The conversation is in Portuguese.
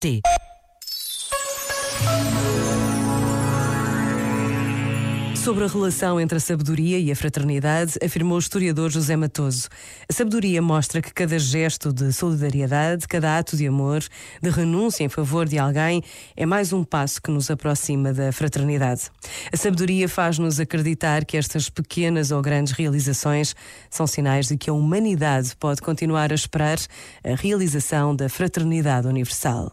T. Sobre a relação entre a sabedoria e a fraternidade, afirmou o historiador José Matoso. A sabedoria mostra que cada gesto de solidariedade, cada ato de amor, de renúncia em favor de alguém, é mais um passo que nos aproxima da fraternidade. A sabedoria faz-nos acreditar que estas pequenas ou grandes realizações são sinais de que a humanidade pode continuar a esperar a realização da fraternidade universal.